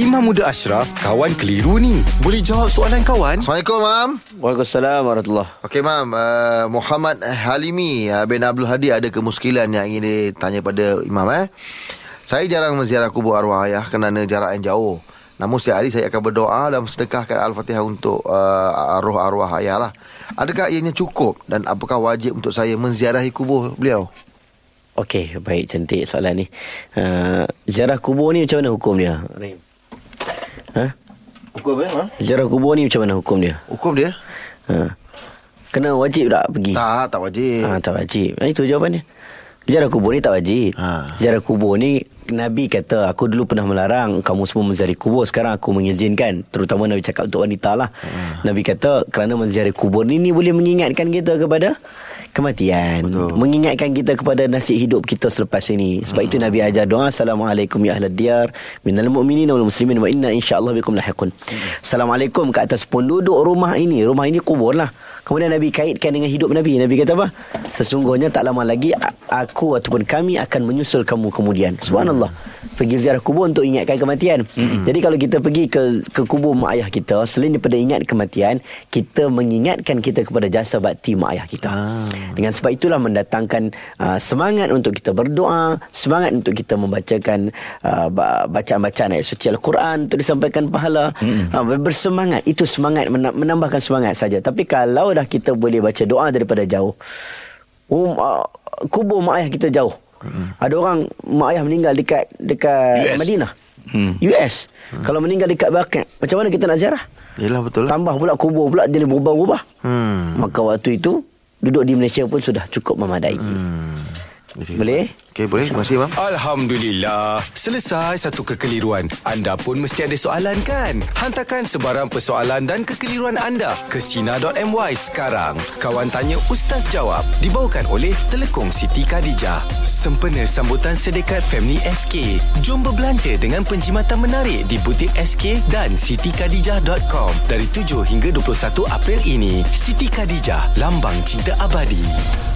Imam Muda Ashraf, kawan keliru ni. Boleh jawab soalan kawan? Assalamualaikum, Mam. Waalaikumsalam warahmatullahi Okey, Mam. Uh, Muhammad Halimi uh, bin Abdul Hadi ada kemuskilan yang ingin ditanya pada Imam. Eh? Saya jarang menziarah kubur arwah ayah kerana jarak yang jauh. Namun setiap hari saya akan berdoa dan sedekahkan Al-Fatihah untuk uh, roh arwah ayah lah. Adakah ianya cukup dan apakah wajib untuk saya menziarahi kubur beliau? Okey, baik cantik soalan ni. Uh, ziarah kubur ni macam mana hukum dia? Rahim. Ha? Hukum apa, Mam? Ziarah kubur ni macam mana hukum dia? Hukum dia? Ha. Kena wajib tak pergi? Tak, tak wajib. Ha, tak wajib. Ha, itu jawapannya. Ziarah kubur ni tak wajib. Ha. Ziarah kubur ni Nabi kata aku dulu pernah melarang kamu semua menziarahi kubur sekarang aku mengizinkan terutama Nabi cakap untuk wanita lah. Ha. Nabi kata kerana menziarahi kubur ni ni boleh mengingatkan kita kepada kematian. Betul. mengingatkan kita kepada nasib hidup kita selepas ini. Sebab itu Nabi ajar doa assalamualaikum ya ahlad diyar minal mu'minin wal muslimin wa inna insyaallah bikum lahiqun assalamualaikum ke atas penduduk rumah ini. Rumah ini kubur lah kemudian Nabi kaitkan dengan hidup Nabi Nabi kata apa sesungguhnya tak lama lagi aku ataupun kami akan menyusul kamu kemudian subhanallah pergi ziarah kubur untuk ingatkan kematian jadi kalau kita pergi ke ke kubur mak ayah kita selain daripada ingat kematian kita mengingatkan kita kepada jasa bakti mak ayah kita Ah. dengan sebab itulah mendatangkan uh, semangat untuk kita berdoa, semangat untuk kita membacakan uh, ba- bacaan-bacaan ayat suci Al-Quran untuk disampaikan pahala. Mm. Uh, bersemangat, itu semangat mena- menambahkan semangat saja. Tapi kalau dah kita boleh baca doa daripada jauh, um, uh, kubur mak ayah kita jauh. Mm. Ada orang mak ayah meninggal dekat dekat US. Madinah. Hmm. US. Kalau meninggal dekat Baqi', macam mana kita nak ziarah? Yelah, betul lah. Tambah pula kubur pula jadi berubah-ubah. Hmm. Maka waktu itu duduk di Malaysia pun sudah cukup memadai. Hmm. Boleh? Okey, boleh. Terima kasih, Mam. Alhamdulillah. Selesai satu kekeliruan. Anda pun mesti ada soalan kan? Hantarkan sebarang persoalan dan kekeliruan anda ke Sina.my sekarang. Kawan Tanya Ustaz Jawab dibawakan oleh Telekong Siti Khadijah. Sempena sambutan Sedekat Family SK. Jom berbelanja dengan penjimatan menarik di butik SK dan sitikadijah.com dari 7 hingga 21 April ini. Siti Khadijah, lambang cinta abadi.